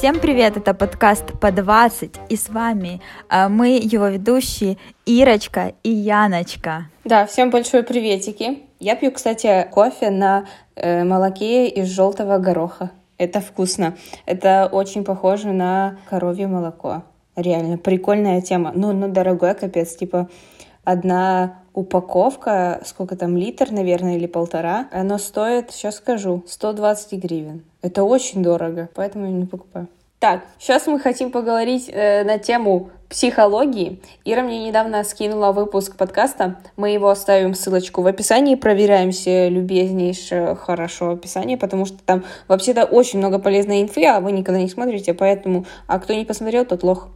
Всем привет, это подкаст по 20, и с вами э, мы, его ведущие Ирочка и Яночка. Да, всем большой приветики. Я пью, кстати, кофе на э, молоке из желтого гороха. Это вкусно. Это очень похоже на коровье молоко. Реально, прикольная тема. Ну, ну, дорогой капец, типа одна упаковка, сколько там, литр, наверное, или полтора, оно стоит, сейчас скажу, 120 гривен. Это очень дорого, поэтому я не покупаю. Так, сейчас мы хотим поговорить э, на тему психологии. Ира мне недавно скинула выпуск подкаста. Мы его оставим ссылочку в описании. Проверяем все любезнейшее хорошо описание, потому что там вообще-то очень много полезной инфы, а вы никогда не смотрите, поэтому... А кто не посмотрел, тот лох.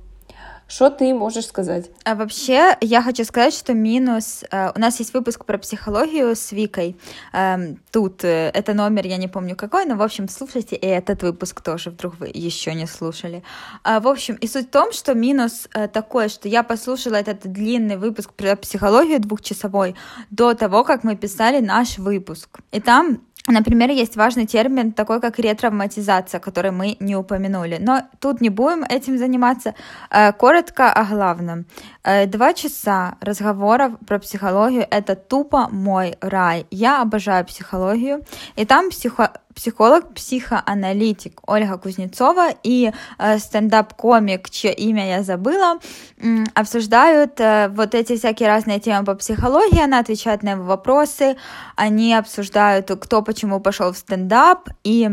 Что ты можешь сказать? А вообще, я хочу сказать, что минус... Э, у нас есть выпуск про психологию с Викой. Э, тут э, это номер, я не помню какой, но, в общем, слушайте и этот выпуск тоже, вдруг вы еще не слушали. А, в общем, и суть в том, что минус э, такой, что я послушала этот длинный выпуск про психологию двухчасовой до того, как мы писали наш выпуск. И там Например, есть важный термин, такой как ретравматизация, который мы не упомянули. Но тут не будем этим заниматься. Э, коротко о главном. Э, два часа разговоров про психологию — это тупо мой рай. Я обожаю психологию. И там психо психолог, психоаналитик Ольга Кузнецова и э, стендап-комик, чье имя я забыла, э, обсуждают э, вот эти всякие разные темы по психологии, она отвечает на его вопросы, они обсуждают, кто почему пошел в стендап, и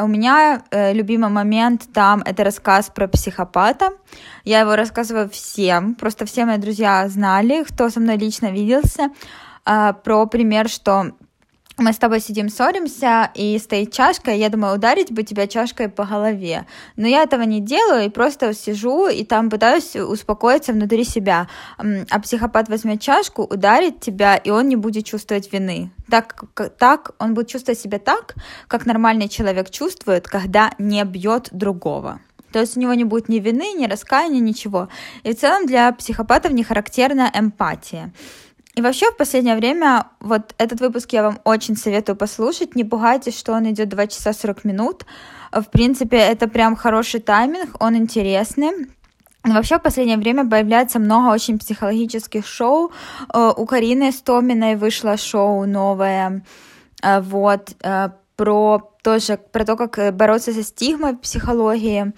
у меня э, любимый момент там это рассказ про психопата. Я его рассказываю всем, просто все мои друзья знали, кто со мной лично виделся, э, про пример, что мы с тобой сидим, ссоримся, и стоит чашка, и я думаю, ударить бы тебя чашкой по голове. Но я этого не делаю, и просто сижу, и там пытаюсь успокоиться внутри себя. А психопат возьмет чашку, ударит тебя, и он не будет чувствовать вины. Так, так он будет чувствовать себя так, как нормальный человек чувствует, когда не бьет другого. То есть у него не будет ни вины, ни раскаяния, ничего. И в целом для психопатов не характерна эмпатия. И вообще в последнее время, вот этот выпуск я вам очень советую послушать. Не пугайтесь, что он идет 2 часа 40 минут. В принципе, это прям хороший тайминг, он интересный. Вообще в последнее время появляется много очень психологических шоу. Э, у Карины Стоминой вышло шоу новое. Э, вот, э, про тоже про то, как бороться со стигмой в психологии.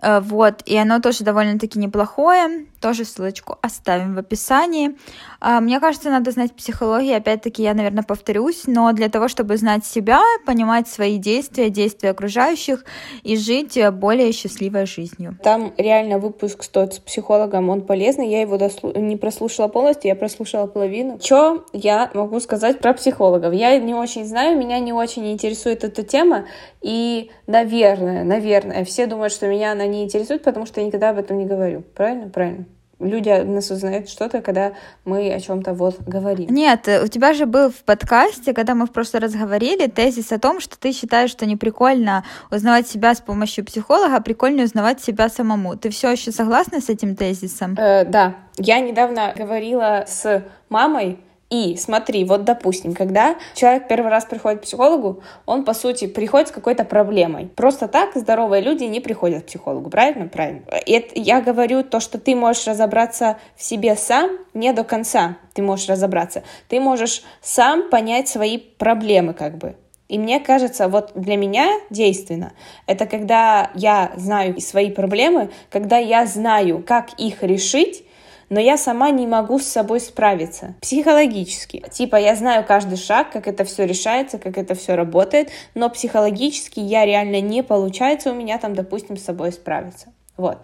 Вот, и оно тоже довольно-таки неплохое тоже ссылочку оставим в описании. А, мне кажется, надо знать психологию, опять-таки я, наверное, повторюсь, но для того, чтобы знать себя, понимать свои действия, действия окружающих и жить более счастливой жизнью. Там реально выпуск тот с психологом, он полезный, я его дослу... не прослушала полностью, я прослушала половину. Что я могу сказать про психологов? Я не очень знаю, меня не очень интересует эта тема, и, наверное, наверное, все думают, что меня она не интересует, потому что я никогда об этом не говорю. Правильно? Правильно люди нас узнают что-то, когда мы о чем-то вот говорим. Нет, у тебя же был в подкасте, когда мы в прошлый раз говорили, тезис о том, что ты считаешь, что не прикольно узнавать себя с помощью психолога, а прикольно узнавать себя самому. Ты все еще согласна с этим тезисом? Э, да. Я недавно говорила с мамой и смотри, вот допустим, когда человек первый раз приходит к психологу, он, по сути, приходит с какой-то проблемой. Просто так здоровые люди не приходят к психологу, правильно? Правильно. Это, я говорю то, что ты можешь разобраться в себе сам, не до конца ты можешь разобраться. Ты можешь сам понять свои проблемы, как бы. И мне кажется, вот для меня действенно, это когда я знаю свои проблемы, когда я знаю, как их решить, но я сама не могу с собой справиться психологически. Типа я знаю каждый шаг, как это все решается, как это все работает, но психологически я реально не получается у меня там, допустим, с собой справиться. Вот.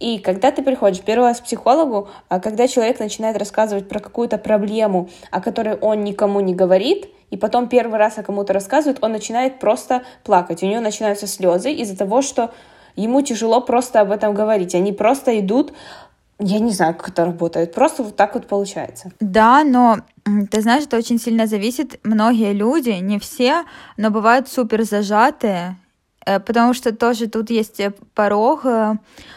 И когда ты приходишь первый раз к психологу, а когда человек начинает рассказывать про какую-то проблему, о которой он никому не говорит, и потом первый раз о кому-то рассказывает, он начинает просто плакать. У него начинаются слезы из-за того, что ему тяжело просто об этом говорить. Они просто идут я не знаю, как это работает. Просто вот так вот получается. Да, но ты знаешь, это очень сильно зависит. Многие люди, не все, но бывают супер зажатые потому что тоже тут есть э, порог э,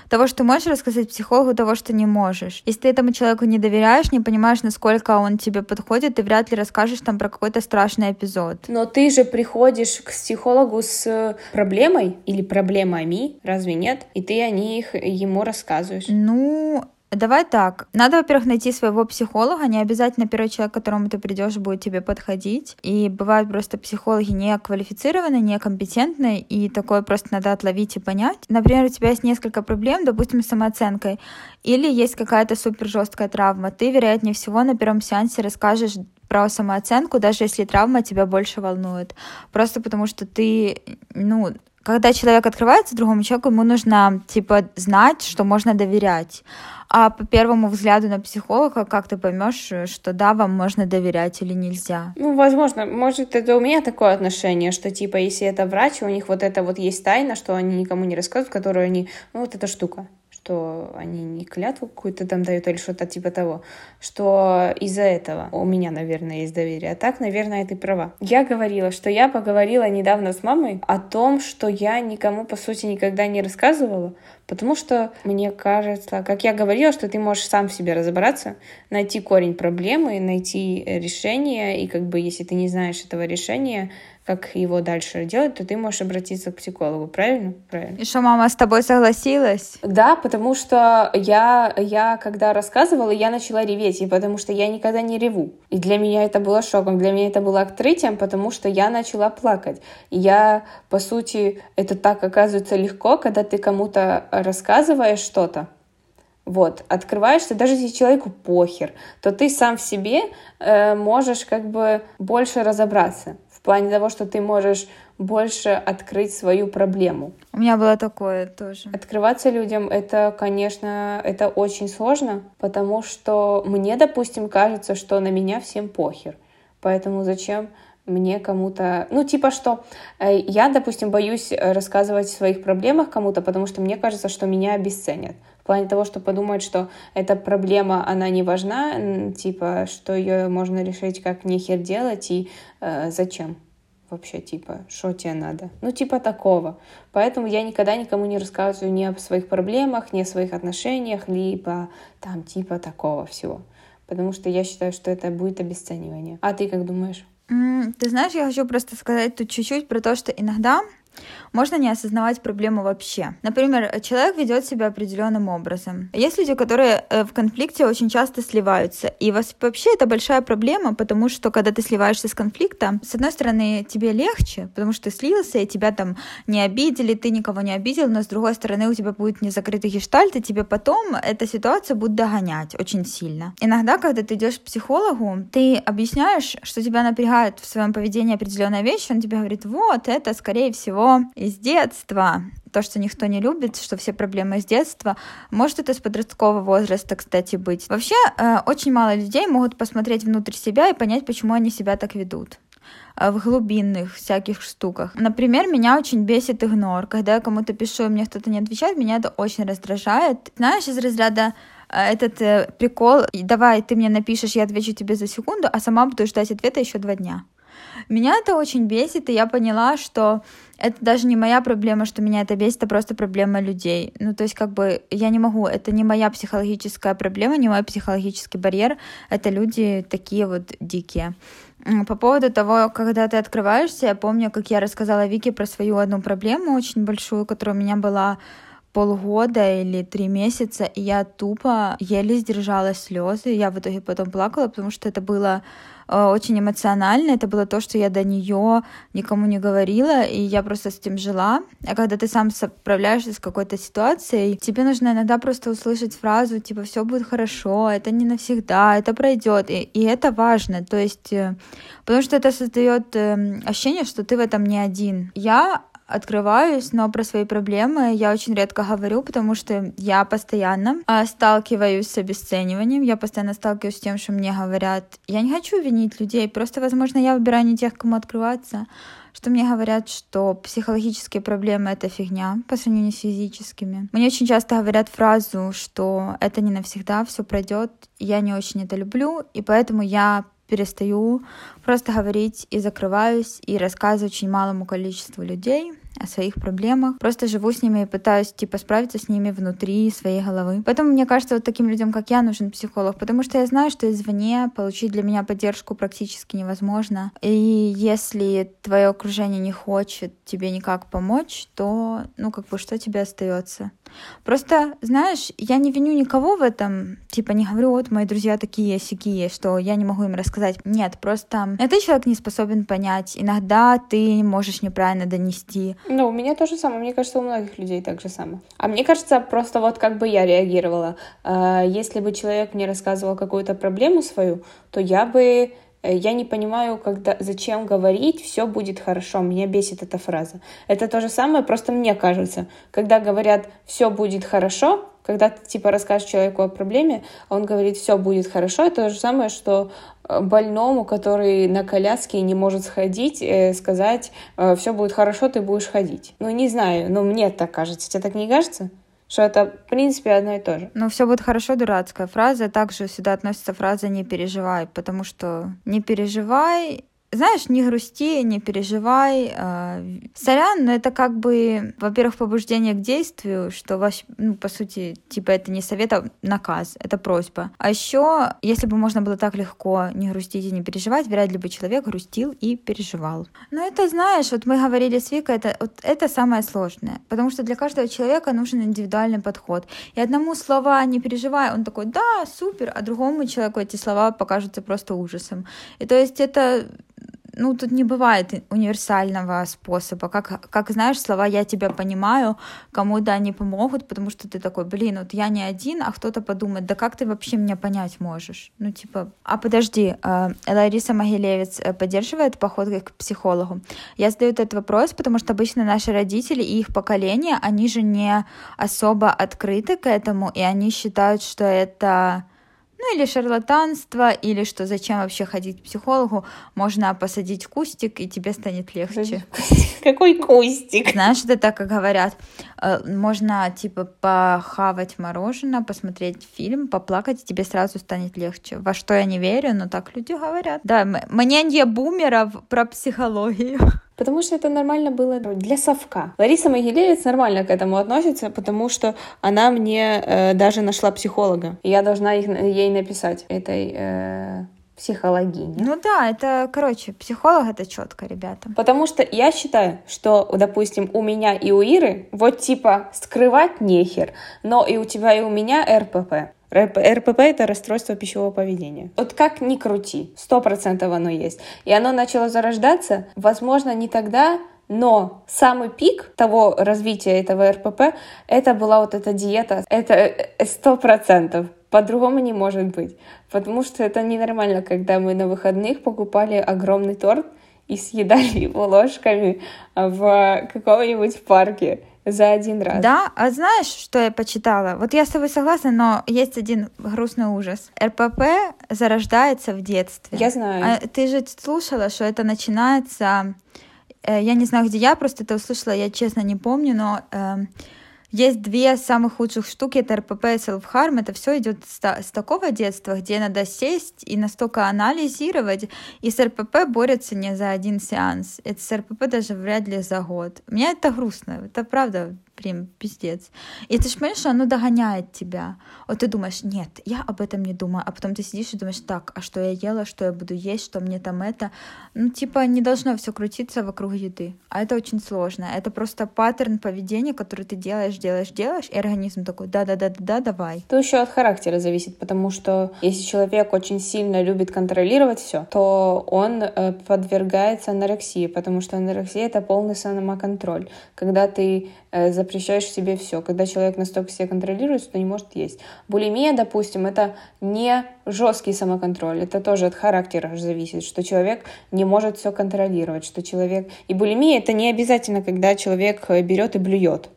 того, что можешь рассказать психологу, того, что не можешь. Если ты этому человеку не доверяешь, не понимаешь, насколько он тебе подходит, ты вряд ли расскажешь там про какой-то страшный эпизод. Но ты же приходишь к психологу с проблемой или проблемами, разве нет? И ты о них ему рассказываешь. Ну, Давай так. Надо, во-первых, найти своего психолога. Не обязательно первый человек, к которому ты придешь, будет тебе подходить. И бывают просто психологи не квалифицированные, некомпетентные, и такое просто надо отловить и понять. Например, у тебя есть несколько проблем, допустим, с самооценкой, или есть какая-то супер жесткая травма. Ты, вероятнее всего, на первом сеансе расскажешь про самооценку, даже если травма тебя больше волнует. Просто потому что ты, ну, когда человек открывается другому человеку, ему нужно, типа, знать, что можно доверять. А по первому взгляду на психолога, как ты поймешь, что да, вам можно доверять или нельзя? Ну, возможно, может, это у меня такое отношение, что типа, если это врач, у них вот это вот есть тайна, что они никому не рассказывают, которую они, ну, вот эта штука что они не клятву какую-то там дают или что-то типа того, что из-за этого у меня, наверное, есть доверие. А так, наверное, ты права. Я говорила, что я поговорила недавно с мамой о том, что я никому, по сути, никогда не рассказывала, потому что мне кажется, как я говорила, что ты можешь сам в себе разобраться, найти корень проблемы, найти решение, и как бы если ты не знаешь этого решения, как его дальше делать, то ты можешь обратиться к психологу, правильно? Правильно. И что, мама с тобой согласилась? Да, потому что я, я когда рассказывала, я начала реветь, и потому что я никогда не реву. И для меня это было шоком, для меня это было открытием, потому что я начала плакать. И я, по сути, это так оказывается легко, когда ты кому-то рассказываешь что-то, вот, открываешься, даже если человеку похер, то ты сам в себе э, можешь как бы больше разобраться плане того, что ты можешь больше открыть свою проблему. У меня было такое тоже. Открываться людям это, конечно, это очень сложно, потому что мне, допустим, кажется, что на меня всем похер. Поэтому зачем мне кому-то... Ну, типа что, э, я, допустим, боюсь рассказывать о своих проблемах кому-то, потому что мне кажется, что меня обесценят. В плане того, что подумают, что эта проблема, она не важна, типа, что ее можно решить как нехер делать и э, зачем вообще, типа, что тебе надо? Ну, типа такого. Поэтому я никогда никому не рассказываю ни о своих проблемах, ни о своих отношениях, либо там, типа такого всего. Потому что я считаю, что это будет обесценивание. А ты как думаешь? Mm, ты знаешь, я хочу просто сказать тут чуть-чуть про то, что иногда можно не осознавать проблему вообще. Например, человек ведет себя определенным образом. Есть люди, которые э, в конфликте очень часто сливаются. И вообще это большая проблема, потому что когда ты сливаешься с конфликта, с одной стороны, тебе легче, потому что ты слился, и тебя там не обидели, ты никого не обидел, но с другой стороны, у тебя будет незакрытый гештальт, и тебе потом эта ситуация будет догонять очень сильно. Иногда, когда ты идешь к психологу, ты объясняешь, что тебя напрягает в своем поведении определенная вещь, он тебе говорит, вот, это, скорее всего, из детства, то, что никто не любит, что все проблемы из детства. Может, это с подросткового возраста, кстати, быть. Вообще, э, очень мало людей могут посмотреть внутрь себя и понять, почему они себя так ведут э, в глубинных всяких штуках. Например, меня очень бесит игнор. Когда я кому-то пишу, и мне кто-то не отвечает, меня это очень раздражает. Знаешь, из разряда э, этот э, прикол, давай ты мне напишешь, я отвечу тебе за секунду, а сама буду ждать ответа еще два дня. Меня это очень бесит, и я поняла, что это даже не моя проблема, что меня это бесит, это просто проблема людей. Ну, то есть, как бы, я не могу, это не моя психологическая проблема, не мой психологический барьер, это люди такие вот дикие. По поводу того, когда ты открываешься, я помню, как я рассказала Вике про свою одну проблему очень большую, которая у меня была полгода или три месяца, и я тупо еле сдержала слезы. Я в итоге потом плакала, потому что это было очень эмоционально. Это было то, что я до нее никому не говорила, и я просто с этим жила. А когда ты сам справляешься с какой-то ситуацией, тебе нужно иногда просто услышать фразу типа все будет хорошо, это не навсегда, это пройдет, и, и это важно. То есть, э, потому что это создает э, ощущение, что ты в этом не один. Я открываюсь, но про свои проблемы я очень редко говорю, потому что я постоянно а, сталкиваюсь с обесцениванием, я постоянно сталкиваюсь с тем, что мне говорят, я не хочу винить людей, просто, возможно, я выбираю не тех, кому открываться, что мне говорят, что психологические проблемы — это фигня по сравнению с физическими. Мне очень часто говорят фразу, что это не навсегда, все пройдет, я не очень это люблю, и поэтому я перестаю просто говорить и закрываюсь, и рассказываю очень малому количеству людей о своих проблемах, просто живу с ними и пытаюсь, типа, справиться с ними внутри своей головы. Поэтому, мне кажется, вот таким людям, как я, нужен психолог, потому что я знаю, что извне получить для меня поддержку практически невозможно. И если твое окружение не хочет тебе никак помочь, то, ну, как бы, что тебе остается? Просто, знаешь, я не виню никого в этом, типа не говорю, вот мои друзья такие сякие, что я не могу им рассказать. Нет, просто этот человек не способен понять. Иногда ты можешь неправильно донести. Ну, у меня то же самое. Мне кажется, у многих людей так же самое. А мне кажется, просто вот как бы я реагировала. А, если бы человек мне рассказывал какую-то проблему свою, то я бы Э, я не понимаю, когда, зачем говорить «все будет хорошо». Меня бесит эта фраза. Это то же самое, просто мне кажется. Когда говорят «все будет хорошо», когда ты типа расскажешь человеку о проблеме, он говорит «все будет хорошо», это то же самое, что больному, который на коляске не может сходить, э, сказать «все будет хорошо, ты будешь ходить». Ну, не знаю, но мне так кажется. Тебе так не кажется? что это, в принципе, одно и то же. Ну, все будет хорошо, дурацкая фраза. Также сюда относится фраза «не переживай», потому что «не переживай» знаешь, не грусти, не переживай. Э, сорян, но это как бы, во-первых, побуждение к действию, что, ну, по сути, типа это не совет, а наказ, это просьба. А еще, если бы можно было так легко не грустить и не переживать, вряд ли бы человек грустил и переживал. Но это, знаешь, вот мы говорили с Викой, это, вот это самое сложное, потому что для каждого человека нужен индивидуальный подход. И одному слова «не переживай», он такой «да, супер», а другому человеку эти слова покажутся просто ужасом. И то есть это ну, тут не бывает универсального способа. Как, как знаешь, слова «я тебя понимаю», кому-то они помогут, потому что ты такой, блин, вот я не один, а кто-то подумает, да как ты вообще меня понять можешь? Ну, типа, а подожди, э, Лариса Могилевец э, поддерживает поход к психологу? Я задаю этот вопрос, потому что обычно наши родители и их поколение, они же не особо открыты к этому, и они считают, что это ну или шарлатанство, или что зачем вообще ходить к психологу, можно посадить кустик, и тебе станет легче. Какой кустик? Знаешь, это так, как говорят, э, можно типа похавать мороженое, посмотреть фильм, поплакать, и тебе сразу станет легче. Во что я не верю, но так люди говорят. Да, мнение бумеров про психологию. Потому что это нормально было для совка. Лариса Могилевец нормально к этому относится, потому что она мне э, даже нашла психолога. И я должна их, ей написать этой э, психологине. Ну да, это, короче, психолог это четко, ребята. Потому что я считаю, что, допустим, у меня и у Иры вот типа скрывать нехер, но и у тебя и у меня РПП. РПП — это расстройство пищевого поведения. Вот как ни крути, сто процентов оно есть. И оно начало зарождаться, возможно, не тогда, но самый пик того развития этого РПП — это была вот эта диета. Это э, сто процентов. По-другому не может быть. Потому что это ненормально, когда мы на выходных покупали огромный торт и съедали его ложками в каком-нибудь парке за один раз. Да, а знаешь, что я почитала? Вот я с тобой согласна, но есть один грустный ужас. РПП зарождается в детстве. Я знаю. А ты же слушала, что это начинается... Э, я не знаю, где я просто это услышала, я честно не помню, но э, есть две самых лучших штуки, это РПП и селф-харм. Это все идет с, с такого детства, где надо сесть и настолько анализировать. И с РПП борется не за один сеанс. Это с РПП даже вряд ли за год. Мне это грустно. Это правда прям пиздец. И ты же понимаешь, что оно догоняет тебя. Вот ты думаешь, нет, я об этом не думаю, а потом ты сидишь и думаешь, так, а что я ела, что я буду есть, что мне там это. Ну, типа, не должно все крутиться вокруг еды. А это очень сложно. Это просто паттерн поведения, который ты делаешь, делаешь, делаешь, и организм такой, да-да-да-да, давай. Это еще от характера зависит, потому что если человек очень сильно любит контролировать все, то он э, подвергается анорексии, потому что анорексия — это полный самоконтроль. Когда ты э, запрещаешь себе все. Когда человек настолько себя контролирует, что не может есть. Булимия, допустим, это не жесткий самоконтроль, это тоже от характера зависит, что человек не может все контролировать, что человек... И булимия это не обязательно, когда человек берет и блюет.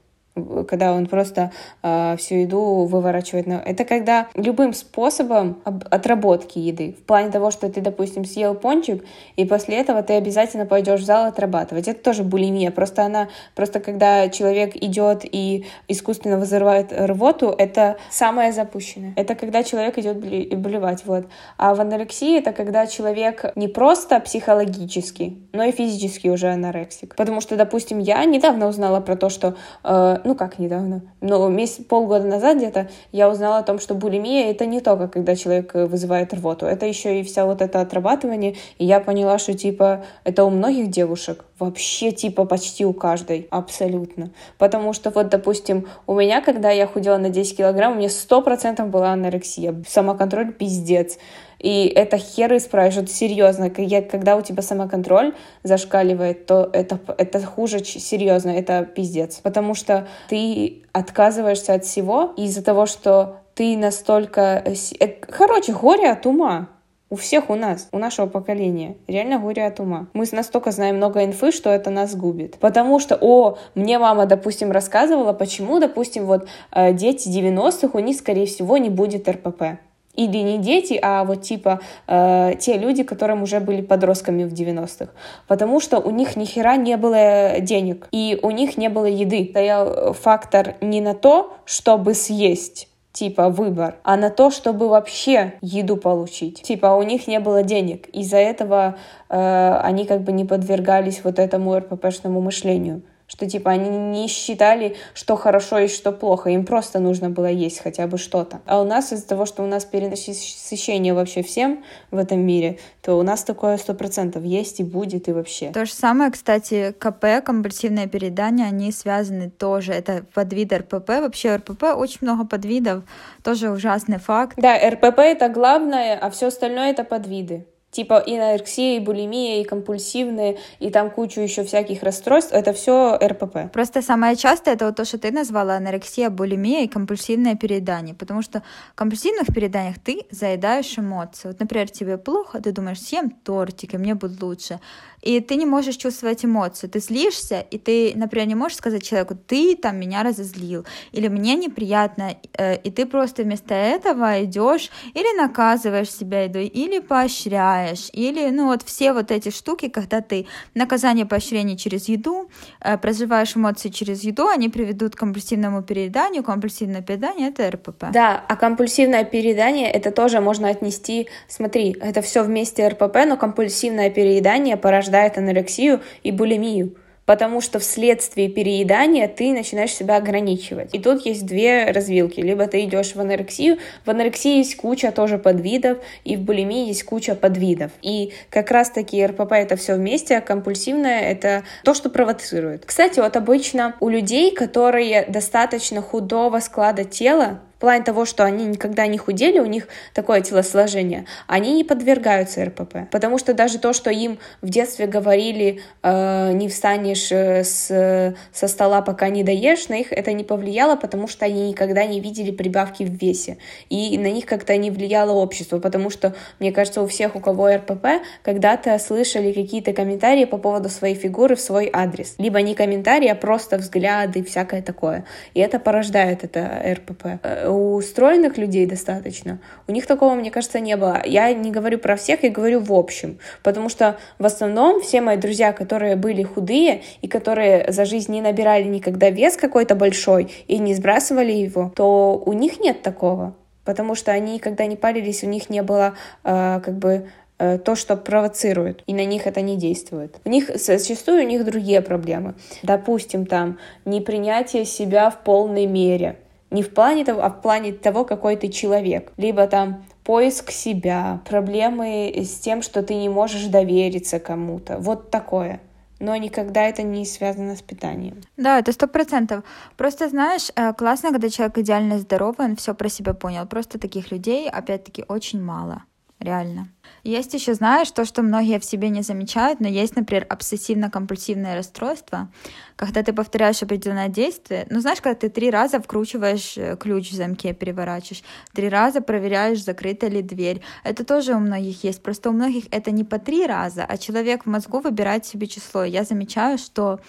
Когда он просто э, всю еду выворачивает. На... Это когда любым способом отработки еды, в плане того, что ты, допустим, съел пончик, и после этого ты обязательно пойдешь в зал отрабатывать. Это тоже булимия, просто она, просто когда человек идет и искусственно вызывает рвоту, это самое запущенное. Это когда человек идет блевать, вот. А в анорексии это когда человек не просто психологически, но и физически уже анорексик. Потому что, допустим, я недавно узнала про то, что э, ну как недавно, но месяц, полгода назад где-то я узнала о том, что булимия это не только когда человек э, вызывает рвоту, это еще и вся вот это отрабатывание, и я поняла, что типа это у многих девушек, вообще типа почти у каждой, абсолютно. Потому что вот, допустим, у меня, когда я худела на 10 килограмм, у меня сто процентов была анорексия, самоконтроль пиздец. И это хер исправишь, это серьезно. Когда у тебя самоконтроль зашкаливает, то это, это хуже серьезно, это пиздец. Потому что ты отказываешься от всего из-за того, что ты настолько... Э, э, короче, горе от ума. У всех у нас, у нашего поколения. Реально горе от ума. Мы настолько знаем много инфы, что это нас губит. Потому что, о, мне мама, допустим, рассказывала, почему, допустим, вот э, дети 90-х, у них, скорее всего, не будет РПП или не дети, а вот типа э, те люди, которым уже были подростками в 90-х. Потому что у них ни хера не было денег, и у них не было еды. Стоял фактор не на то, чтобы съесть, типа выбор, а на то, чтобы вообще еду получить. Типа у них не было денег. Из-за этого э, они как бы не подвергались вот этому РППшному мышлению что типа они не считали, что хорошо и что плохо, им просто нужно было есть хотя бы что-то. А у нас из-за того, что у нас перенасыщение вообще всем в этом мире, то у нас такое сто процентов есть и будет и вообще. То же самое, кстати, КП, компульсивное переедание, они связаны тоже, это подвид РПП, вообще РПП очень много подвидов, тоже ужасный факт. Да, РПП это главное, а все остальное это подвиды. Типа и анорексия, и булимия, и компульсивные, и там кучу еще всяких расстройств. Это все РПП. Просто самое частое это вот то, что ты назвала анорексия, булимия и компульсивное переедание. Потому что в компульсивных перееданиях ты заедаешь эмоции. Вот, например, тебе плохо, ты думаешь, съем тортик, и мне будет лучше и ты не можешь чувствовать эмоции. Ты злишься, и ты, например, не можешь сказать человеку, ты там меня разозлил, или мне неприятно, э, и ты просто вместо этого идешь или наказываешь себя или поощряешь, или, ну, вот все вот эти штуки, когда ты наказание, поощрение через еду, э, проживаешь эмоции через еду, они приведут к компульсивному перееданию, компульсивное переедание — это РПП. Да, а компульсивное переедание — это тоже можно отнести, смотри, это все вместе РПП, но компульсивное переедание порождает порождает анорексию и булимию потому что вследствие переедания ты начинаешь себя ограничивать. И тут есть две развилки. Либо ты идешь в анорексию, в анорексии есть куча тоже подвидов, и в булимии есть куча подвидов. И как раз-таки РПП это все вместе, а компульсивное это то, что провоцирует. Кстати, вот обычно у людей, которые достаточно худого склада тела, плане того, что они никогда не худели, у них такое телосложение, они не подвергаются РПП. Потому что даже то, что им в детстве говорили, э, не встанешь э, с, со стола, пока не доешь, на них это не повлияло, потому что они никогда не видели прибавки в весе. И на них как-то не влияло общество, потому что, мне кажется, у всех, у кого РПП, когда-то слышали какие-то комментарии по поводу своей фигуры в свой адрес. Либо не комментарии, а просто взгляды, всякое такое. И это порождает это РПП у стройных людей достаточно. У них такого, мне кажется, не было. Я не говорю про всех, я говорю в общем. Потому что в основном все мои друзья, которые были худые и которые за жизнь не набирали никогда вес какой-то большой и не сбрасывали его, то у них нет такого. Потому что они, когда не парились, у них не было э, как бы э, то, что провоцирует, и на них это не действует. У них зачастую у них другие проблемы. Допустим, там непринятие себя в полной мере, не в плане того, а в плане того, какой ты человек. Либо там поиск себя, проблемы с тем, что ты не можешь довериться кому-то. Вот такое но никогда это не связано с питанием. Да, это сто процентов. Просто знаешь, э, классно, когда человек идеально здоровый, он все про себя понял. Просто таких людей, опять-таки, очень мало реально. Есть еще, знаешь, то, что многие в себе не замечают, но есть, например, обсессивно-компульсивное расстройство, когда ты повторяешь определенное действие. Ну, знаешь, когда ты три раза вкручиваешь э, ключ в замке, переворачиваешь, три раза проверяешь, закрыта ли дверь. Это тоже у многих есть. Просто у многих это не по три раза, а человек в мозгу выбирает себе число. Я замечаю, что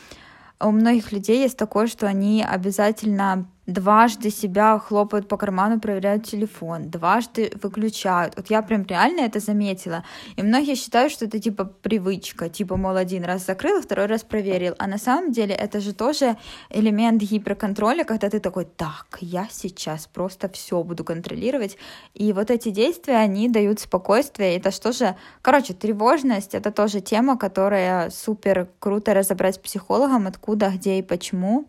у многих людей есть такое, что они обязательно дважды себя хлопают по карману, проверяют телефон, дважды выключают. Вот я прям реально это заметила. И многие считают, что это типа привычка, типа, мол, один раз закрыл, второй раз проверил. А на самом деле это же тоже элемент гиперконтроля, когда ты такой, так, я сейчас просто все буду контролировать. И вот эти действия, они дают спокойствие. Это что же, короче, тревожность, это тоже тема, которая супер круто разобрать с психологом, откуда, где и почему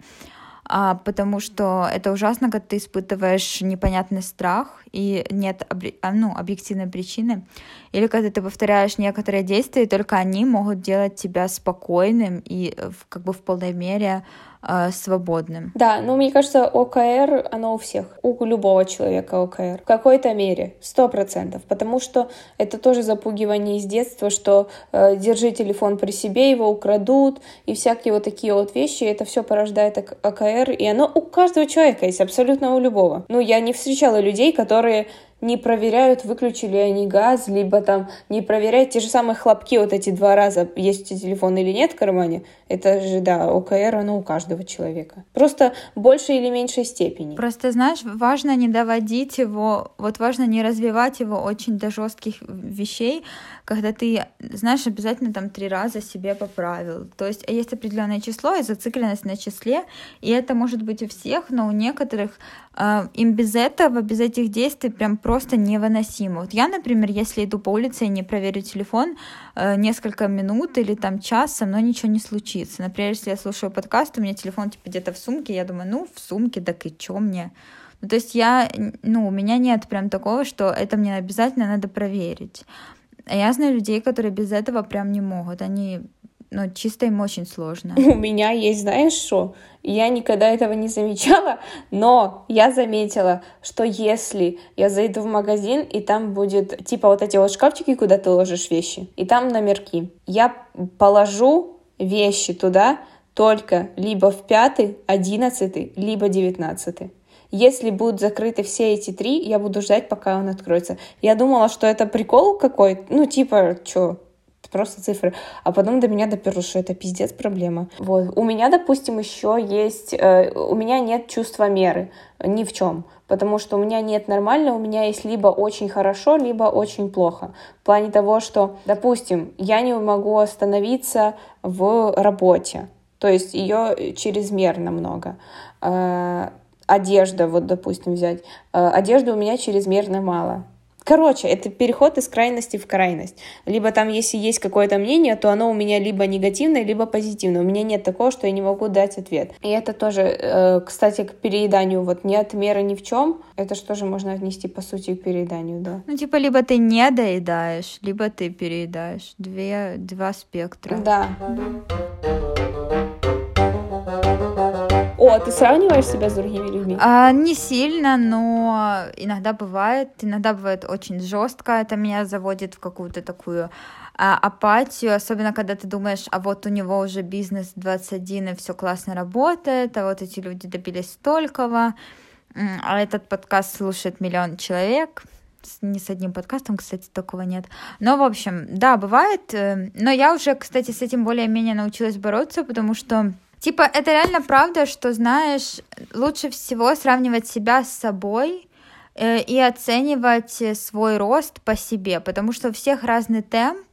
а, потому что это ужасно, когда ты испытываешь непонятный страх и нет а, ну, объективной причины, или когда ты повторяешь некоторые действия, и только они могут делать тебя спокойным и как бы в полной мере э, свободным. Да, ну мне кажется, ОКР, оно у всех, у любого человека ОКР. В какой-то мере, сто процентов, потому что это тоже запугивание из детства, что э, держи телефон при себе, его украдут, и всякие вот такие вот вещи, это все порождает ОКР, и оно у каждого человека есть, абсолютно у любого. Ну, я не встречала людей, которые не проверяют, выключили они газ, либо там не проверяют те же самые хлопки, вот эти два раза, есть у тебя телефон или нет в кармане, это же, да, ОКР, оно у каждого человека. Просто большей или меньшей степени. Просто, знаешь, важно не доводить его, вот важно не развивать его очень до жестких вещей, когда ты, знаешь, обязательно там три раза себе поправил. То есть есть определенное число и зацикленность на числе, и это может быть у всех, но у некоторых э, им без этого, без этих действий прям просто невыносимо. Вот я, например, если иду по улице и не проверю телефон э, несколько минут или там час, со мной ничего не случится. Например, если я слушаю подкаст, у меня телефон типа где-то в сумке, я думаю, ну, в сумке, так и чё мне? Ну, то есть я, ну, у меня нет прям такого, что это мне обязательно надо проверить. А я знаю людей, которые без этого прям не могут. Они, ну, чисто им очень сложно. У меня есть, знаешь что? Я никогда этого не замечала, но я заметила, что если я зайду в магазин, и там будет, типа, вот эти вот шкафчики, куда ты ложишь вещи, и там номерки, я положу вещи туда только либо в пятый, одиннадцатый, либо девятнадцатый. Если будут закрыты все эти три, я буду ждать, пока он откроется. Я думала, что это прикол какой-то, ну, типа, что, просто цифры. А потом до меня доперло, что это пиздец проблема. Вот. У меня, допустим, еще есть... Э, у меня нет чувства меры ни в чем. Потому что у меня нет нормально, у меня есть либо очень хорошо, либо очень плохо. В плане того, что, допустим, я не могу остановиться в работе. То есть ее чрезмерно много. Э, одежда, вот, допустим, взять. Э, одежды у меня чрезмерно мало. Короче, это переход из крайности в крайность. Либо там, если есть какое-то мнение, то оно у меня либо негативное, либо позитивное. У меня нет такого, что я не могу дать ответ. И это тоже, э, кстати, к перееданию. Вот нет меры ни в чем. Это же тоже можно отнести, по сути, к перееданию, да. Ну, типа, либо ты не доедаешь, либо ты переедаешь. Две, два спектра. Да. О, ты сравниваешь себя с другими людьми? А, не сильно, но иногда бывает. Иногда бывает очень жестко. Это меня заводит в какую-то такую а, апатию, особенно когда ты думаешь, а вот у него уже бизнес 21 и все классно работает, а вот эти люди добились столького, а этот подкаст слушает миллион человек, не с одним подкастом, кстати, такого нет. Но, в общем, да, бывает. Э, но я уже, кстати, с этим более-менее научилась бороться, потому что Типа, это реально правда, что, знаешь, лучше всего сравнивать себя с собой э, и оценивать свой рост по себе, потому что у всех разный темп,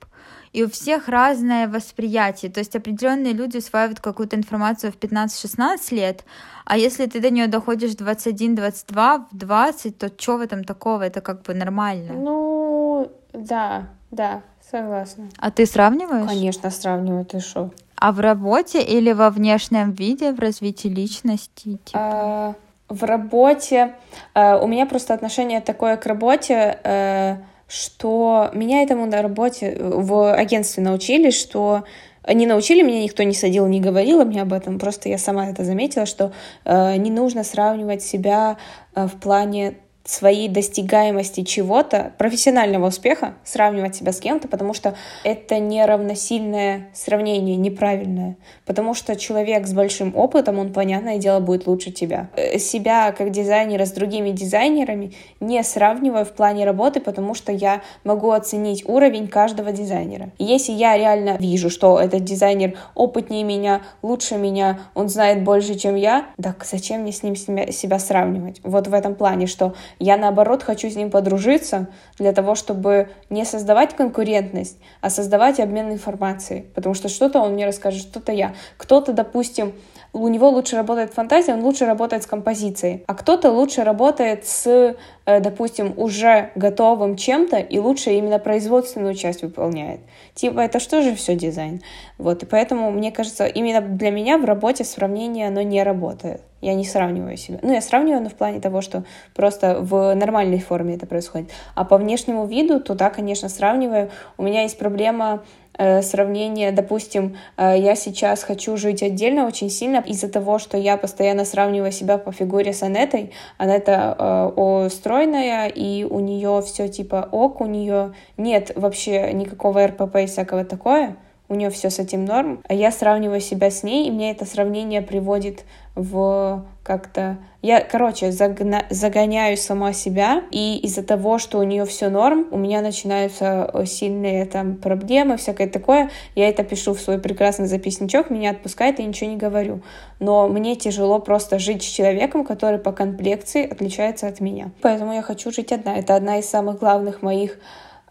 и у всех разное восприятие. То есть определенные люди усваивают какую-то информацию в 15-16 лет, а если ты до нее доходишь в 21-22, в 20, то что в этом такого? Это как бы нормально. Ну, да, да, согласна. А ты сравниваешь? Конечно, сравниваю, ты что? А в работе или во внешнем виде, в развитии личности? Типа? А, в работе а, у меня просто отношение такое к работе, а, что меня этому на работе в агентстве научили, что не научили меня, никто не садил, не говорил мне об этом, просто я сама это заметила, что э, не нужно сравнивать себя э, в плане своей достигаемости чего-то, профессионального успеха, сравнивать себя с кем-то, потому что это неравносильное сравнение, неправильное. Потому что человек с большим опытом, он, понятное дело, будет лучше тебя. Э, себя как дизайнера с другими дизайнерами не сравниваю в плане работы, потому что я могу оценить уровень каждого дизайнера. Если я реально вижу, что этот дизайнер опытнее меня, лучше меня, он знает больше, чем я, так зачем мне с ним себя сравнивать? Вот в этом плане, что я, наоборот, хочу с ним подружиться для того, чтобы не создавать конкурентность, а создавать обмен информацией. Потому что что-то он мне расскажет, что-то я. Кто-то, допустим, у него лучше работает фантазия, он лучше работает с композицией, а кто-то лучше работает с, э, допустим, уже готовым чем-то и лучше именно производственную часть выполняет. Типа, это что же все дизайн? Вот, и поэтому, мне кажется, именно для меня в работе сравнение, оно не работает. Я не сравниваю себя. Ну, я сравниваю, но в плане того, что просто в нормальной форме это происходит. А по внешнему виду, то да, конечно, сравниваю. У меня есть проблема э, сравнения, допустим, э, я сейчас хочу жить отдельно очень сильно из-за того, что я постоянно сравниваю себя по фигуре с Анетой. Анетта э, стройная, и у нее все типа ок, у нее нет вообще никакого РПП и всякого такое у нее все с этим норм, а я сравниваю себя с ней, и мне это сравнение приводит в как-то... Я, короче, загна... загоняю сама себя, и из-за того, что у нее все норм, у меня начинаются э, сильные там проблемы, всякое такое. Я это пишу в свой прекрасный записничок, меня отпускает, и ничего не говорю. Но мне тяжело просто жить с человеком, который по комплекции отличается от меня. Поэтому я хочу жить одна. Это одна из самых главных моих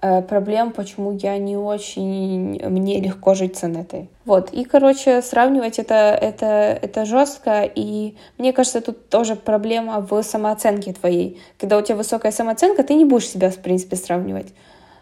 проблем, почему я не очень, мне легко жить с этой. Вот, и, короче, сравнивать это, это, это жестко, и мне кажется, тут тоже проблема в самооценке твоей. Когда у тебя высокая самооценка, ты не будешь себя, в принципе, сравнивать.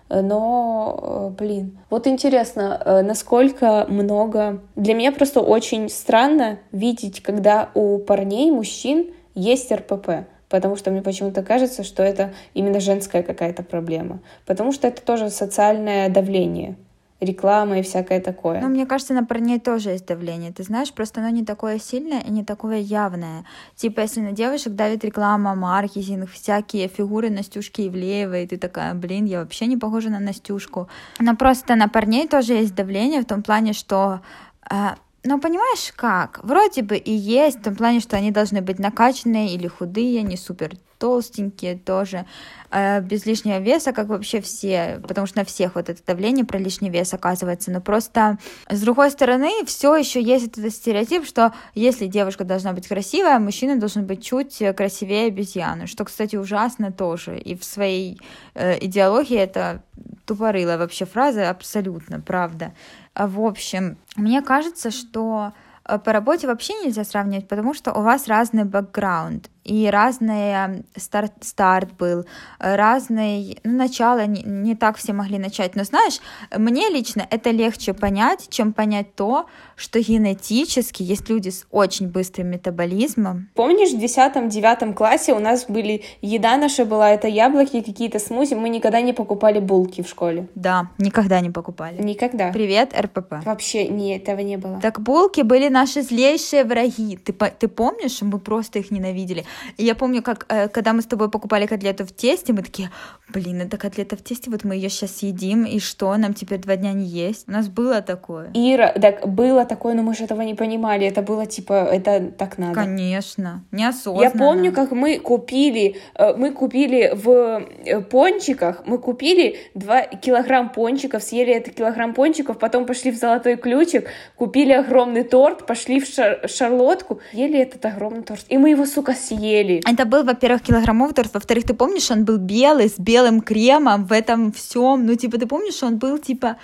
Но, э, блин, вот интересно, э, насколько много... Для меня просто очень странно видеть, когда у парней, мужчин есть РПП потому что мне почему-то кажется, что это именно женская какая-то проблема, потому что это тоже социальное давление реклама и всякое такое. Ну, мне кажется, на парней тоже есть давление. Ты знаешь, просто оно не такое сильное и не такое явное. Типа, если на девушек давит реклама, маркетинг, всякие фигуры Настюшки Ивлеевой, и ты такая, блин, я вообще не похожа на Настюшку. Но просто на парней тоже есть давление в том плане, что а, но понимаешь как? Вроде бы и есть, в том плане, что они должны быть накачанные или худые, не супер толстенькие тоже, э, без лишнего веса, как вообще все, потому что на всех вот это давление про лишний вес оказывается. Но просто с другой стороны, все еще есть этот стереотип, что если девушка должна быть красивая, мужчина должен быть чуть красивее обезьяны, что, кстати, ужасно тоже. И в своей э, идеологии это тупорылая вообще фраза, абсолютно, правда. В общем, мне кажется, что э, по работе вообще нельзя сравнивать, потому что у вас разный бэкграунд и разный старт, старт был, разный, ну, начало, не, не так все могли начать. Но знаешь, мне лично это легче понять, чем понять то, что генетически есть люди с очень быстрым метаболизмом. Помнишь, в 10-9 классе у нас были, еда наша была, это яблоки, какие-то смузи, мы никогда не покупали булки в школе. Да, никогда не покупали. Никогда. Привет, РПП. Вообще, не, этого не было. Так булки были наши злейшие враги. Ты, ты помнишь, мы просто их ненавидели. И я помню, как э, когда мы с тобой покупали котлету в тесте, мы такие, блин, это котлета в тесте, вот мы ее сейчас едим, и что, нам теперь два дня не есть? У нас было такое. Ира, так было такое, но мы же этого не понимали, это было типа, это так надо. Конечно, неосознанно. Я помню, как мы купили, э, мы купили в э, пончиках, мы купили 2 килограмм пончиков, съели это килограмм пончиков, потом пошли в Золотой Ключик, купили огромный торт, пошли в шар шарлотку, ели этот огромный торт, и мы его, сука, съели съели. Это был, во-первых, килограммовый торт, во-вторых, ты помнишь, он был белый, с белым кремом в этом всем. Ну, типа, ты помнишь, он был, типа,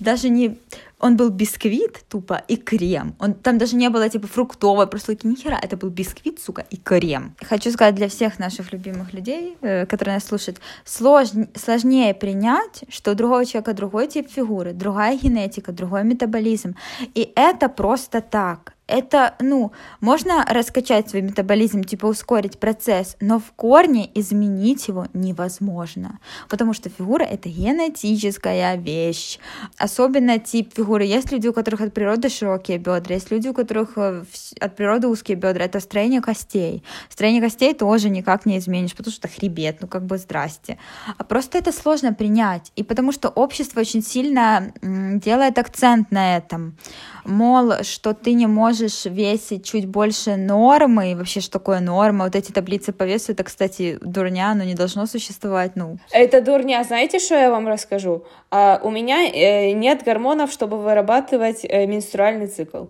даже не... Он был бисквит тупо и крем. Он, там даже не было типа фруктовой прослойки, ни хера. Это был бисквит, сука, и крем. Хочу сказать для всех наших любимых людей, э, которые нас слушают, слож, сложнее принять, что у другого человека другой тип фигуры, другая генетика, другой метаболизм. И это просто так это, ну, можно раскачать свой метаболизм, типа ускорить процесс, но в корне изменить его невозможно, потому что фигура — это генетическая вещь. Особенно тип фигуры. Есть люди, у которых от природы широкие бедра, есть люди, у которых э, от природы узкие бедра. Это строение костей. Строение костей тоже никак не изменишь, потому что хребет, ну как бы здрасте. А просто это сложно принять, и потому что общество очень сильно делает акцент на этом мол, что ты не можешь весить чуть больше нормы, и вообще, что такое норма, вот эти таблицы по весу, это, кстати, дурня, но не должно существовать, ну. Это дурня, знаете, что я вам расскажу? А, у меня э, нет гормонов, чтобы вырабатывать э, менструальный цикл.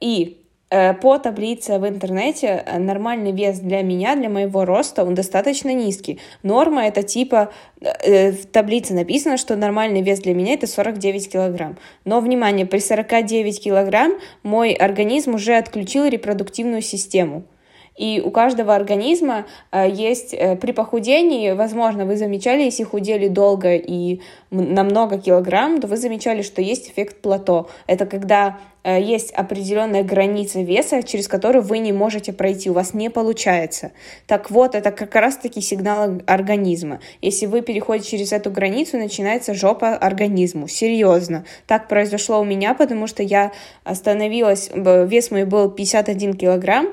И по таблице в интернете э, нормальный вес для меня, для моего роста, он достаточно низкий. Норма это типа, э, в таблице написано, что нормальный вес для меня это 49 килограмм. Но, внимание, при 49 килограмм мой организм уже отключил репродуктивную систему. И у каждого организма э, есть э, при похудении, возможно, вы замечали, если худели долго и на много килограмм, то вы замечали, что есть эффект плато. Это когда э, есть определенная граница веса, через которую вы не можете пройти, у вас не получается. Так вот, это как раз-таки сигнал организма. Если вы переходите через эту границу, начинается жопа организму. Серьезно. Так произошло у меня, потому что я остановилась, вес мой был 51 килограмм,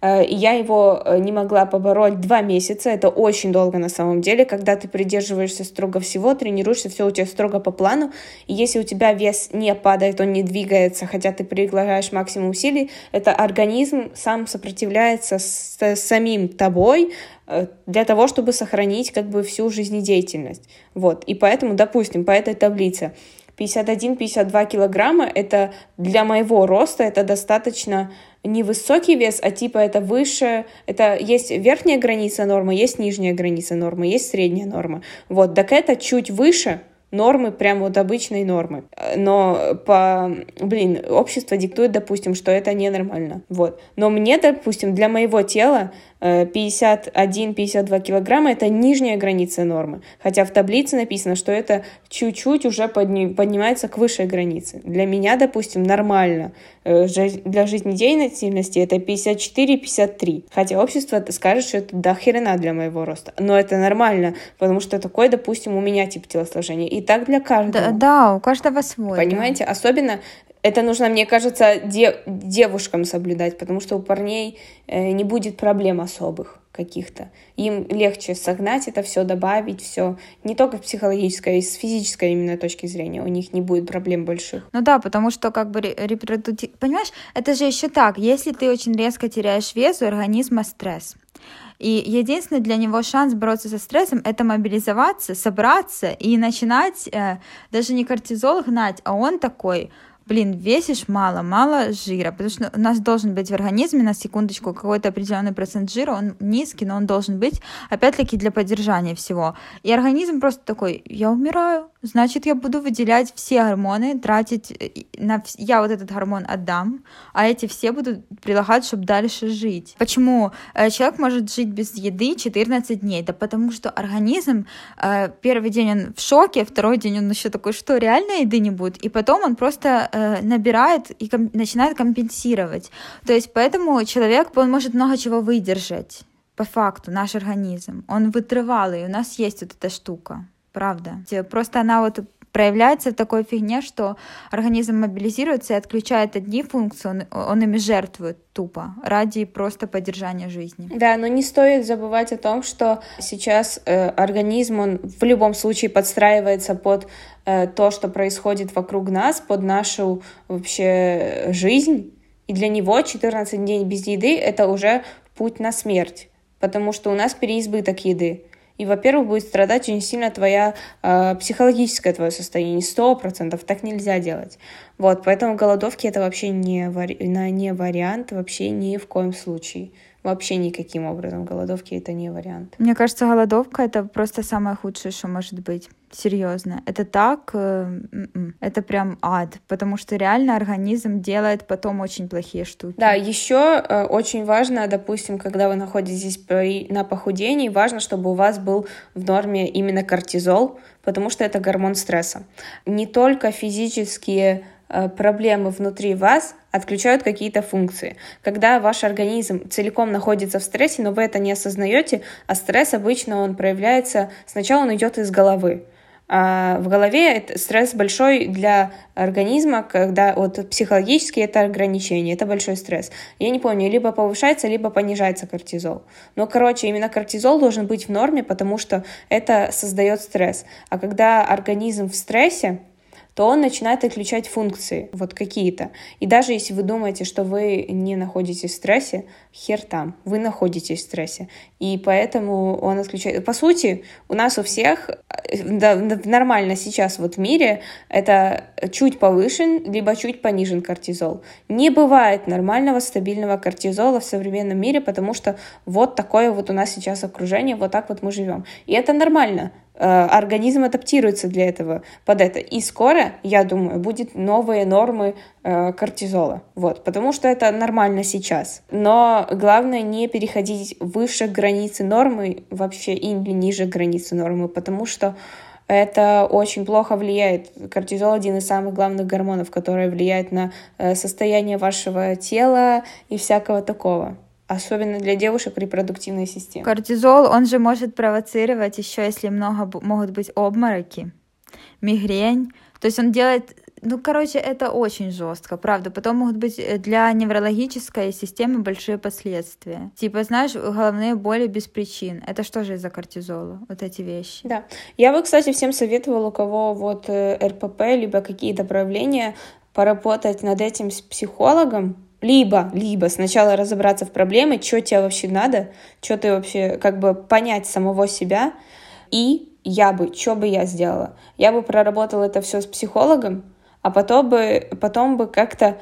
Э, я его э, не могла побороть два месяца, это очень долго на самом деле, когда ты придерживаешься строго всего, тренируешься, все у тебя строго по плану, и если у тебя вес не падает, он не двигается, хотя ты прилагаешь максимум усилий, это организм сам сопротивляется с самим тобой, э, для того, чтобы сохранить как бы всю жизнедеятельность. Вот. И поэтому, допустим, по этой таблице 51-52 килограмма, это для моего роста, это достаточно невысокий вес, а типа это выше, это есть верхняя граница нормы, есть нижняя граница нормы, есть средняя норма. Вот, так это чуть выше, нормы, прям вот обычной нормы. Но по, блин, общество диктует, допустим, что это ненормально. Вот. Но мне, допустим, для моего тела 51-52 килограмма — это нижняя граница нормы. Хотя в таблице написано, что это чуть-чуть уже подни поднимается к высшей границе. Для меня, допустим, нормально. Э, для жизнедеятельности это 54-53. Хотя общество скажет, что это до хрена для моего роста. Но это нормально, потому что такой, допустим, у меня тип телосложения. И так для каждого. Да, да у каждого свой. Понимаете? Да. Особенно это нужно, мне кажется, де девушкам соблюдать, потому что у парней э, не будет проблем особых каких-то. Им легче согнать это все, добавить все. Не только с психологической, а и с физической именно точки зрения. У них не будет проблем больших. Ну да, потому что как бы репродуктив... Понимаешь, это же еще так. Если ты очень резко теряешь вес, у организма стресс. И единственный для него шанс бороться со стрессом — это мобилизоваться, собраться и начинать э, даже не кортизол гнать, а он такой — блин, весишь мало, мало жира, потому что у нас должен быть в организме, на секундочку, какой-то определенный процент жира, он низкий, но он должен быть, опять-таки, для поддержания всего. И организм просто такой, я умираю, значит, я буду выделять все гормоны, тратить э, на... Я вот этот гормон отдам, а эти все будут прилагать, чтобы дальше жить. Почему э, человек может жить без еды 14 дней? Да потому что организм э, первый день он в шоке, второй день он еще такой, что реально еды не будет? И потом он просто набирает и ком- начинает компенсировать. То есть поэтому человек, он может много чего выдержать по факту, наш организм. Он вытрывалый, у нас есть вот эта штука правда. Просто она вот проявляется в такой фигне, что организм мобилизируется и отключает одни функции, он, он ими жертвует тупо ради просто поддержания жизни. Да, но не стоит забывать о том, что сейчас э, организм, он в любом случае подстраивается под э, то, что происходит вокруг нас, под нашу вообще жизнь, и для него 14 дней без еды — это уже путь на смерть, потому что у нас переизбыток еды. И, во-первых, будет страдать очень сильно твоя э, психологическое твое состояние, сто процентов. Так нельзя делать. Вот, поэтому голодовки это вообще не, вари... не вариант, вообще ни в коем случае. Вообще никаким образом. Голодовки это не вариант. Мне кажется, голодовка это просто самое худшее, что может быть. Серьезно. Это так, э, м-м, это прям ад, потому что реально организм делает потом очень плохие штуки. Да, еще э, очень важно, допустим, когда вы находитесь на похудении, важно, чтобы у вас был в норме именно кортизол, потому что это гормон стресса. Не только физические э, проблемы внутри вас отключают какие-то функции. Когда ваш организм целиком находится в стрессе, но вы это не осознаете, а стресс обычно он проявляется, сначала он идет из головы. А в голове это стресс большой для организма, когда вот психологически это ограничение, это большой стресс. Я не помню, либо повышается, либо понижается кортизол. Но, короче, именно кортизол должен быть в норме, потому что это создает стресс. А когда организм в стрессе, то он начинает отключать функции, вот какие-то. И даже если вы думаете, что вы не находитесь в стрессе, хер там, вы находитесь в стрессе. И поэтому он отключает... По сути, у нас у всех да, нормально сейчас вот в мире это чуть повышен, либо чуть понижен кортизол. Не бывает нормального стабильного кортизола в современном мире, потому что вот такое вот у нас сейчас окружение, вот так вот мы живем. И это нормально. Э, организм адаптируется для этого, под это. И скоро, я думаю, будет новые нормы э, кортизола. Вот, потому что это нормально сейчас. Но главное не переходить выше границы нормы вообще или ниже границы нормы, потому что это очень плохо влияет. Кортизол один из самых главных гормонов, который влияет на э, состояние вашего тела и всякого такого особенно для девушек репродуктивной системы. Кортизол, он же может провоцировать еще, если много могут быть обмороки, мигрень. То есть он делает ну, короче, это очень жестко, правда. Потом могут быть э, для неврологической системы большие последствия. Типа, знаешь, головные боли без причин. Это что же из-за кортизола? Вот эти вещи. Да. Я бы, кстати, всем советовала, у кого вот э, РПП, либо какие-то проявления, поработать над этим с психологом, либо, либо сначала разобраться в проблеме, что тебе вообще надо, что ты вообще, как бы понять самого себя, и я бы, что бы я сделала? Я бы проработала это все с психологом, а потом бы, потом бы как-то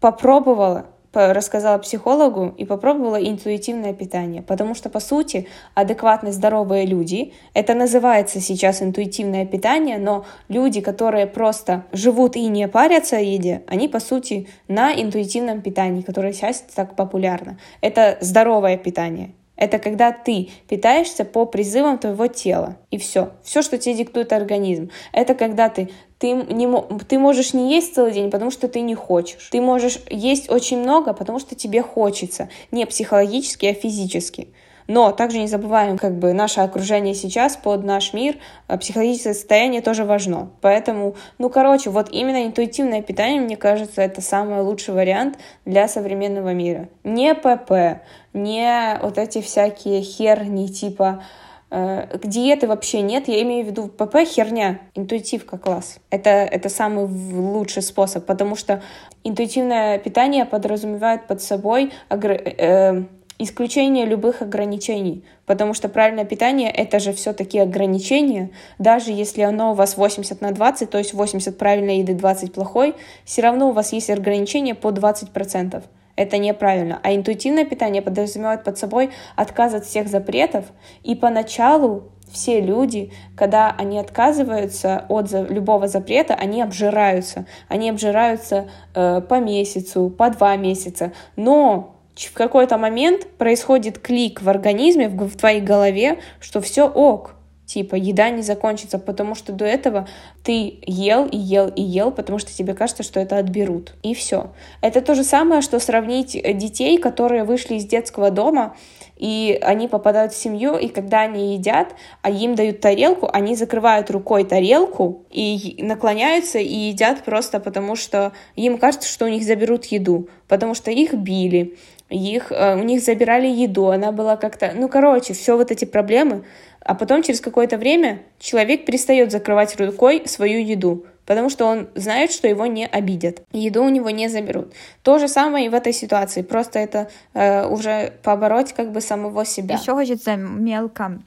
попробовала рассказала психологу и попробовала интуитивное питание, потому что, по сути, адекватно здоровые люди, это называется сейчас интуитивное питание, но люди, которые просто живут и не парятся о еде, они, по сути, на интуитивном питании, которое сейчас так популярно. Это здоровое питание. Это когда ты питаешься по призывам твоего тела. И все. Все, что тебе диктует организм. Это когда ты, ты, не, ты можешь не есть целый день, потому что ты не хочешь. Ты можешь есть очень много, потому что тебе хочется. Не психологически, а физически. Но также не забываем, как бы наше окружение сейчас под наш мир, а психологическое состояние тоже важно. Поэтому, ну, короче, вот именно интуитивное питание, мне кажется, это самый лучший вариант для современного мира. Не ПП, не вот эти всякие херни типа э, диеты вообще нет, я имею в виду ПП херня, интуитивка класс. Это, это самый лучший способ, потому что интуитивное питание подразумевает под собой э, исключение любых ограничений, потому что правильное питание — это же все-таки ограничение, даже если оно у вас 80 на 20, то есть 80 правильной еды, 20 плохой, все равно у вас есть ограничение по 20%. Это неправильно. А интуитивное питание подразумевает под собой отказ от всех запретов, и поначалу все люди, когда они отказываются от за, любого запрета, они обжираются. Они обжираются э, по месяцу, по два месяца. Но в какой-то момент происходит клик в организме, в, в твоей голове, что все ок, типа еда не закончится, потому что до этого ты ел и ел и ел, потому что тебе кажется, что это отберут. И все. Это то же самое, что сравнить э, детей, которые вышли из детского дома, и они попадают в семью, и когда они едят, а им дают тарелку, они закрывают рукой тарелку и наклоняются и едят просто потому, что им кажется, что у них заберут еду, потому что их били, их, э, у них забирали еду, она была как-то... Ну, короче, все вот эти проблемы. А потом через какое-то время человек перестает закрывать рукой свою еду, потому что он знает, что его не обидят, еду у него не заберут. То же самое и в этой ситуации, просто это э, уже побороть как бы самого себя. Еще хочется мелко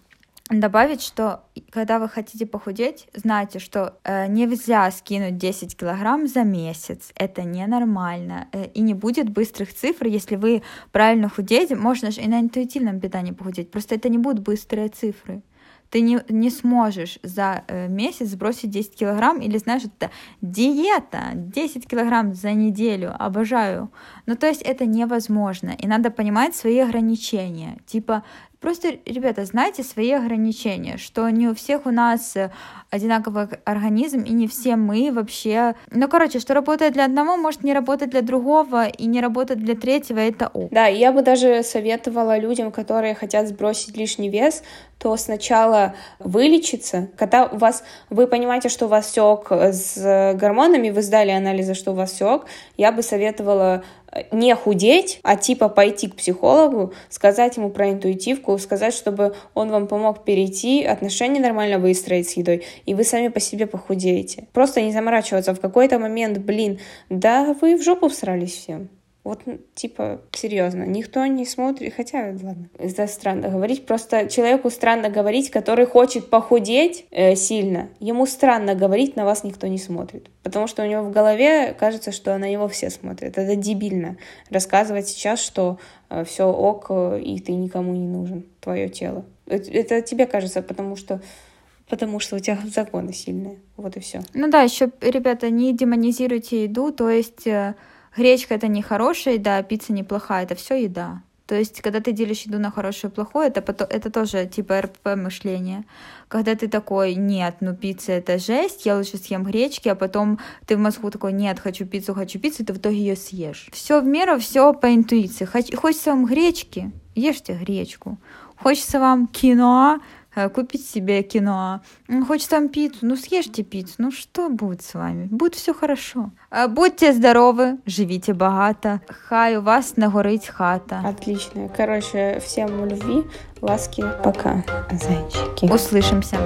добавить, что когда вы хотите похудеть, знайте, что э, нельзя скинуть 10 килограмм за месяц. Это ненормально. Э, и не будет быстрых цифр, если вы правильно худеете. Можно же и на интуитивном питании похудеть. Просто это не будут быстрые цифры ты не, не сможешь за э, месяц сбросить 10 килограмм, или знаешь, это диета, 10 килограмм за неделю, обожаю. Ну, то есть это невозможно, и надо понимать свои ограничения. Типа, Просто, ребята, знайте свои ограничения, что не у всех у нас э, одинаковый организм, и не все мы вообще... Ну, короче, что работает для одного, может не работать для другого, и не работать для третьего, это ок. Да, я бы даже советовала людям, которые хотят сбросить лишний вес, то сначала вылечиться, когда у вас, вы понимаете, что у вас все ок с гормонами, вы сдали анализы, что у вас все ок, я бы советовала не худеть, а типа пойти к психологу, сказать ему про интуитивку, сказать, чтобы он вам помог перейти, отношения нормально выстроить с едой, и вы сами по себе похудеете. Просто не заморачиваться в какой-то момент, блин, да вы в жопу всрались всем. Вот, типа, серьезно, никто не смотрит, хотя, ладно, это странно говорить, просто человеку странно говорить, который хочет похудеть э, сильно, ему странно говорить, на вас никто не смотрит, потому что у него в голове кажется, что на него все смотрят, это дебильно, рассказывать сейчас, что э, все ок, э, и ты никому не нужен, твое тело. Это, это тебе кажется, потому что потому что у тебя законы сильные. Вот и все. Ну да, еще, ребята, не демонизируйте еду, то есть э, Гречка это не хорошая еда, а пицца неплохая, это все еда. То есть, когда ты делишь еду на хорошую и плохую, это, это тоже типа РП мышление. Когда ты такой, нет, ну пицца это жесть, я лучше съем гречки, а потом ты в мозгу такой, нет, хочу пиццу, хочу пиццу, и ты в итоге ее съешь. Все в меру, все по интуиции. Хочется вам гречки, ешьте гречку. Хочется вам кино, купить себе кино, хочет там пиццу, ну съешьте пиццу, ну что будет с вами? Будет все хорошо. Э, будьте здоровы, живите богато, хай у вас нагорить хата. Отлично. Короче, всем любви, ласки, пока, зайчики. Услышимся.